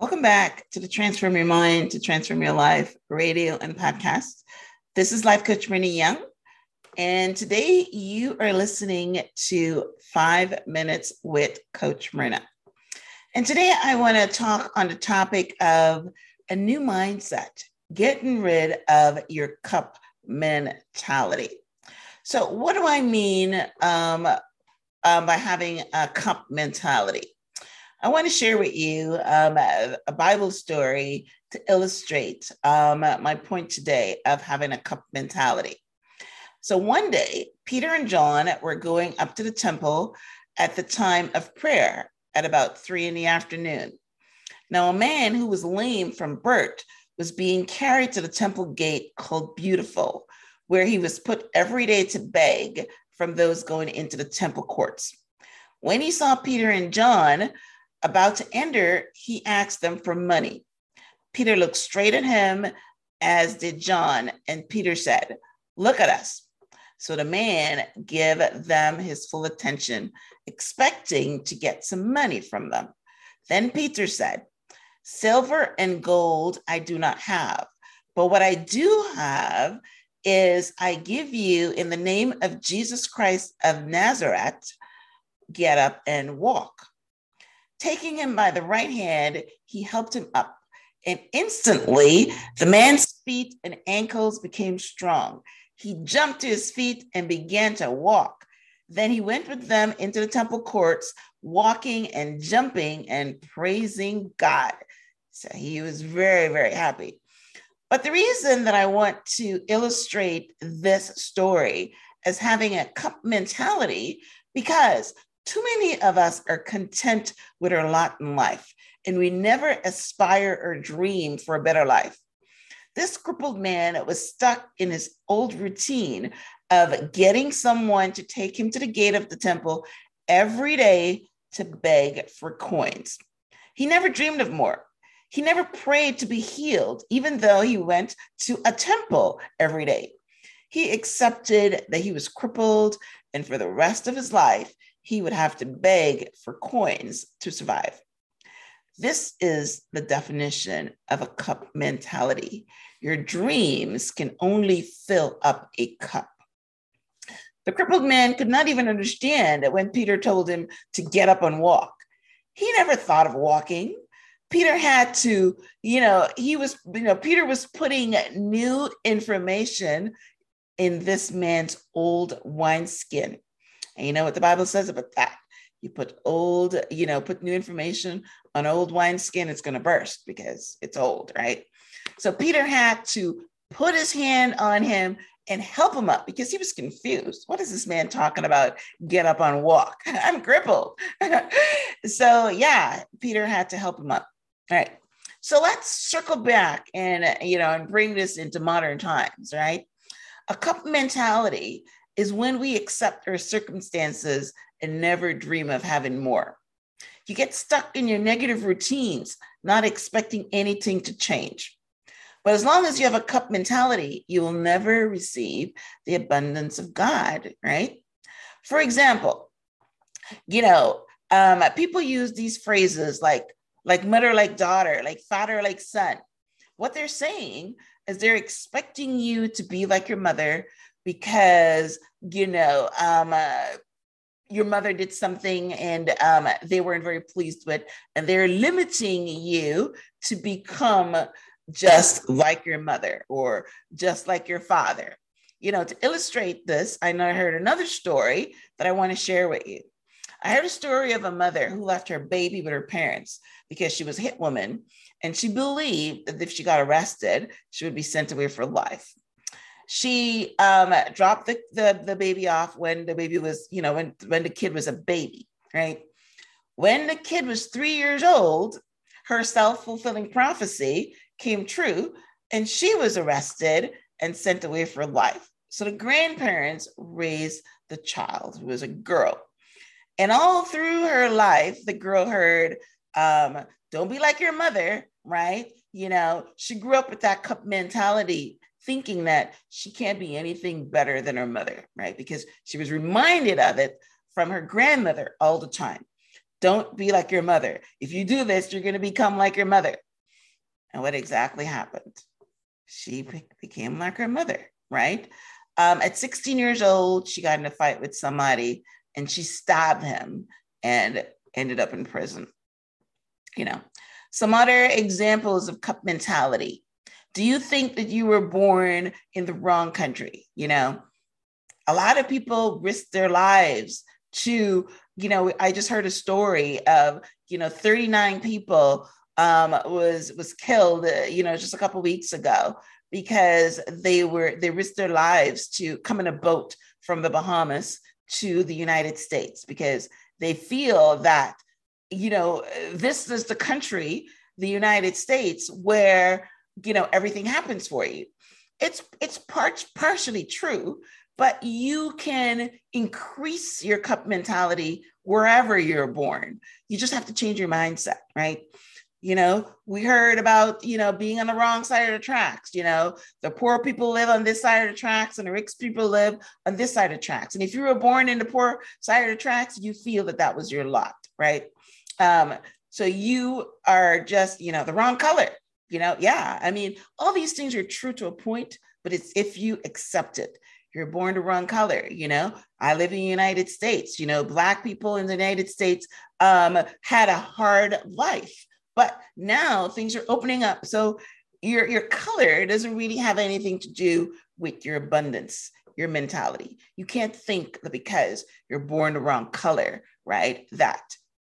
Welcome back to the Transform Your Mind to Transform Your Life radio and podcast. This is Life Coach Myrna Young. And today you are listening to Five Minutes with Coach Myrna. And today I want to talk on the topic of a new mindset, getting rid of your cup mentality. So, what do I mean um, um, by having a cup mentality? I want to share with you um, a, Bible story to illustrate um, my point today of having a cup mentality. So one day, Peter and John were going up to the temple at the time of prayer at about three in the afternoon. Now, a man who was lame from birth was being carried to the temple gate called Beautiful, where he was put every day to beg from those going into the temple courts. When he saw Peter and John about to enter, he asked them for money. Peter looked straight at him, as did John, and Peter said, Look at us. So the man gave them his full attention, expecting to get some money from them. Then Peter said, Silver and gold I do not have, but what I do have is I give you in the name of Jesus Christ of Nazareth, get up and walk. Taking him by the right hand, he helped him up. And instantly, the man's feet and ankles became strong. He jumped to his feet and began to walk. Then he went with them into the temple courts, walking and jumping and praising God. So he was very, very happy. But the reason that I want to illustrate this story as having a cup mentality, because too many of us are content with our lot in life, and we never aspire or dream for a better life. This crippled man was stuck in his old routine of getting someone to take him to the gate of the temple every day to beg for coins. He never dreamed of more. He never prayed to be healed, even though he went to a temple every day. He accepted that he was crippled, and for the rest of his life, he would have to beg for coins to survive. This is the definition of a cup mentality. Your dreams can only fill up a cup. The crippled man could not even understand that when Peter told him to get up and walk. He never thought of walking. Peter had to, you know, he was, you know, Peter was putting new information in this man's old wineskin. And you know what the Bible says about that? You put old, you know, put new information on old wineskin, it's going to burst because it's old, right? So Peter had to put his hand on him and help him up because he was confused. What is this man talking about? Get up and walk. I'm crippled. so, yeah, Peter had to help him up. All right. So let's circle back and, you know, and bring this into modern times, right? A cup mentality is when we accept our circumstances and never dream of having more. You get stuck in your negative routines, not expecting anything to change. But as long as you have a cup mentality, you will never receive the abundance of God, right? For example, you know, um, people use these phrases like like mother like daughter, like father like son. What they're saying is they're expecting you to be like your mother because you know um, uh, your mother did something and um, they weren't very pleased with, and they're limiting you to become just like your mother or just like your father. You know, to illustrate this, I know I heard another story that I want to share with you. I heard a story of a mother who left her baby with her parents because she was a hit woman and she believed that if she got arrested, she would be sent away for life. She um, dropped the, the, the baby off when the baby was, you know, when, when the kid was a baby, right? When the kid was three years old, her self fulfilling prophecy came true and she was arrested and sent away for life. So the grandparents raised the child, who was a girl. And all through her life, the girl heard, um, don't be like your mother, right? You know, she grew up with that cup mentality, thinking that she can't be anything better than her mother, right? Because she was reminded of it from her grandmother all the time. Don't be like your mother. If you do this, you're going to become like your mother. And what exactly happened? She became like her mother, right? Um, at 16 years old, she got in a fight with somebody and she stabbed him and ended up in prison. You know, some other examples of cup mentality. Do you think that you were born in the wrong country? You know, a lot of people risk their lives to, you know, I just heard a story of, you know, 39 people um, was was killed, uh, you know, just a couple weeks ago because they were they risked their lives to come in a boat from the Bahamas to the United States because they feel that you know this is the country the United States where you know everything happens for you. It's it's part partially true but you can increase your cup mentality wherever you're born. You just have to change your mindset right? You know we heard about you know being on the wrong side of the tracks you know the poor people live on this side of the tracks and the rich people live on this side of the tracks. And if you were born in the poor side of the tracks you feel that that was your lot right? Um so you are just you know the wrong color you know yeah i mean all these things are true to a point but it's if you accept it you're born the wrong color you know i live in the united states you know black people in the united states um, had a hard life but now things are opening up. So your, your color doesn't really have anything to do with your abundance, your mentality. You can't think that because you're born the wrong color, right, that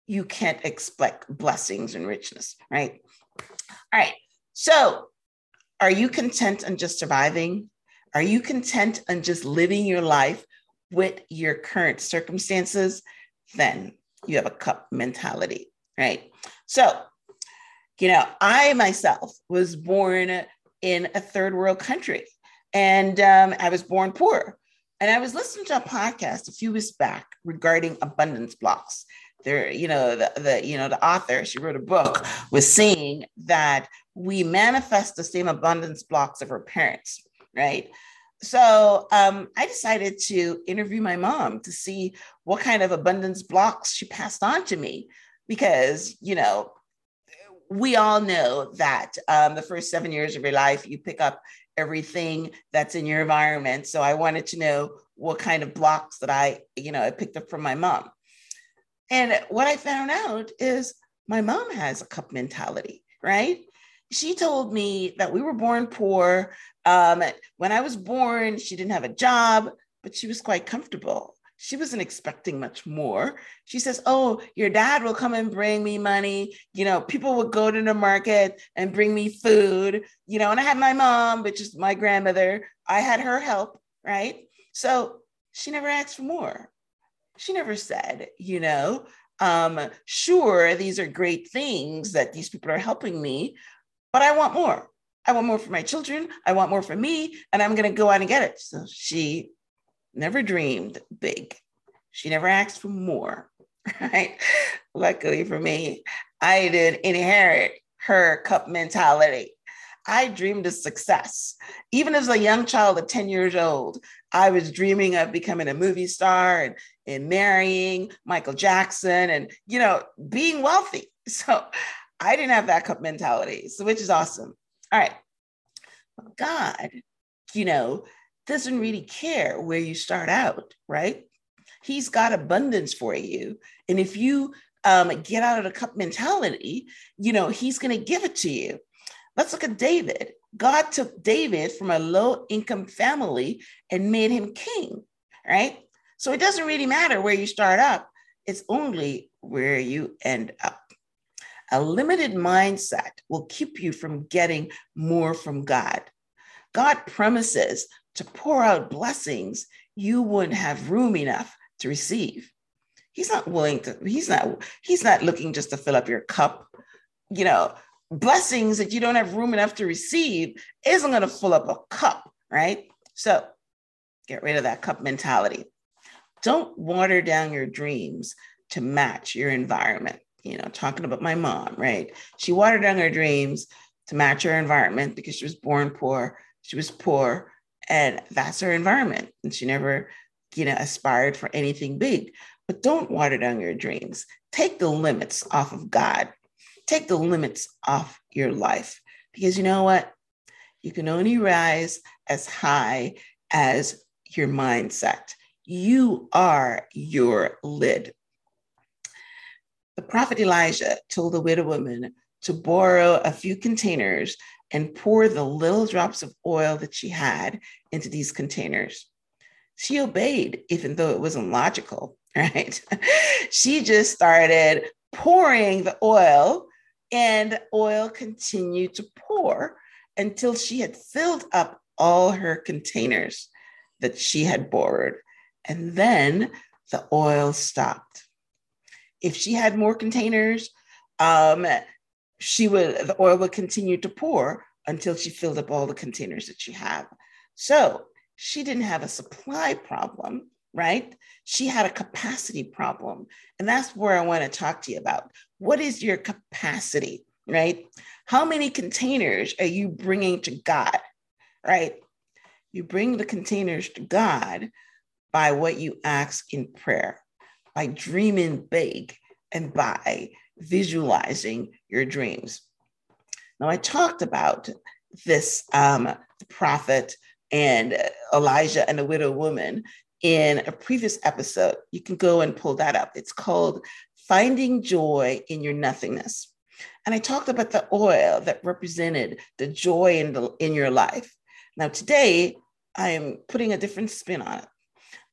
you can't expect blessings and richness, right? All right. So are you content on just surviving? Are you content on just living your life with your current circumstances? Then you have a cup mentality, right? So you know, I myself was born in a third world country and um, I was born poor. And I was listening to a podcast a few weeks back regarding abundance blocks. There, you know, the, the you know the author she wrote a book was saying that we manifest the same abundance blocks of our parents, right? So um, I decided to interview my mom to see what kind of abundance blocks she passed on to me, because you know we all know that um, the first seven years of your life, you pick up everything that's in your environment. So I wanted to know what kind of blocks that I, you know, I picked up from my mom. And what I found out is my mom has a cup mentality, right? She told me that we were born poor. Um, when I was born, she didn't have a job, but she was quite comfortable she wasn't expecting much more. She says, Oh, your dad will come and bring me money. You know, people would go to the market and bring me food, you know, and I had my mom, which is my grandmother. I had her help, right? So she never asked for more. She never said, you know, um, sure, these are great things that these people are helping me, but I want more. I want more for my children. I want more for me, and I'm going to go out and get it. So she never dreamed big. She never asked for more, right? Luckily for me, I didn't inherit her cup mentality. I dreamed of success. Even as a young child of 10 years old, I was dreaming of becoming a movie star and, and marrying Michael Jackson and, you know, being wealthy. So I didn't have that cup mentality, so which is awesome. All right. God, you know, doesn't really care where you start out, right? He's got abundance for you. And if you um, get out of the cup mentality, you know, he's going to give it to you. Let's look at David. God took David from a low income family and made him king, right? So it doesn't really matter where you start up, it's only where you end up. A limited mindset will keep you from getting more from God. God promises to pour out blessings you wouldn't have room enough to receive. He's not willing to, he's not, he's not looking just to fill up your cup. You know, blessings that you don't have room enough to receive isn't going to fill up a cup, right? So get rid of that cup mentality. Don't water down your dreams to match your environment. You know, talking about my mom, right? She watered down her dreams to match her environment because she was born poor. She was poor and that's her environment and she never you know aspired for anything big but don't water down your dreams take the limits off of God, take the limits off your life. Because you know what? You can only rise as high as your mindset. You are your lid. The prophet Elijah told the widow woman to borrow a few containers and pour the little drops of oil that she had into these containers. She obeyed, even though it wasn't logical, right? she just started pouring the oil, and oil continued to pour until she had filled up all her containers that she had borrowed. And then the oil stopped. If she had more containers, um, she would the oil would continue to pour until she filled up all the containers that she had. So she didn't have a supply problem, right? She had a capacity problem. And that's where I want to talk to you about. What is your capacity, right? How many containers are you bringing to God, right? You bring the containers to God by what you ask in prayer, by dreaming big, and by visualizing your dreams. Now, I talked about this um, prophet and Elijah and the widow woman in a previous episode. You can go and pull that up. It's called Finding Joy in Your Nothingness. And I talked about the oil that represented the joy in, the, in your life. Now, today, I am putting a different spin on it.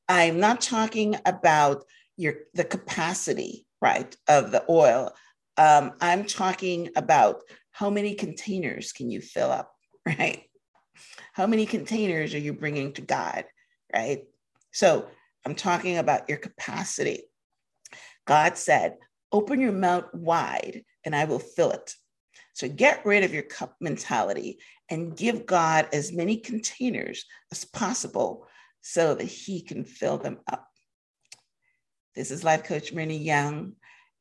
I'm not talking about your the capacity, right, of the oil. Um, I'm talking about how many containers can you fill up, right? How many containers are you bringing to God, right? So I'm talking about your capacity. God said, Open your mouth wide and I will fill it. So get rid of your cup mentality and give God as many containers as possible so that He can fill them up. This is Life Coach Myrna Young,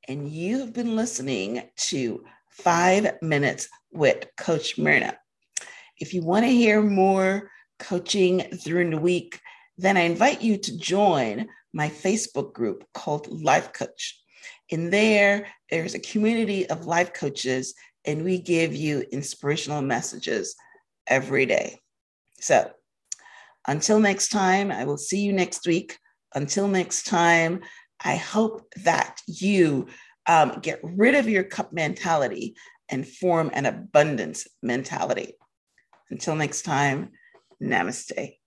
and you have been listening to Five Minutes with Coach Myrna. If you want to hear more coaching during the week, then I invite you to join my Facebook group called Life Coach. In there, there's a community of life coaches, and we give you inspirational messages every day. So until next time, I will see you next week. Until next time, I hope that you um, get rid of your cup mentality and form an abundance mentality. Until next time, namaste.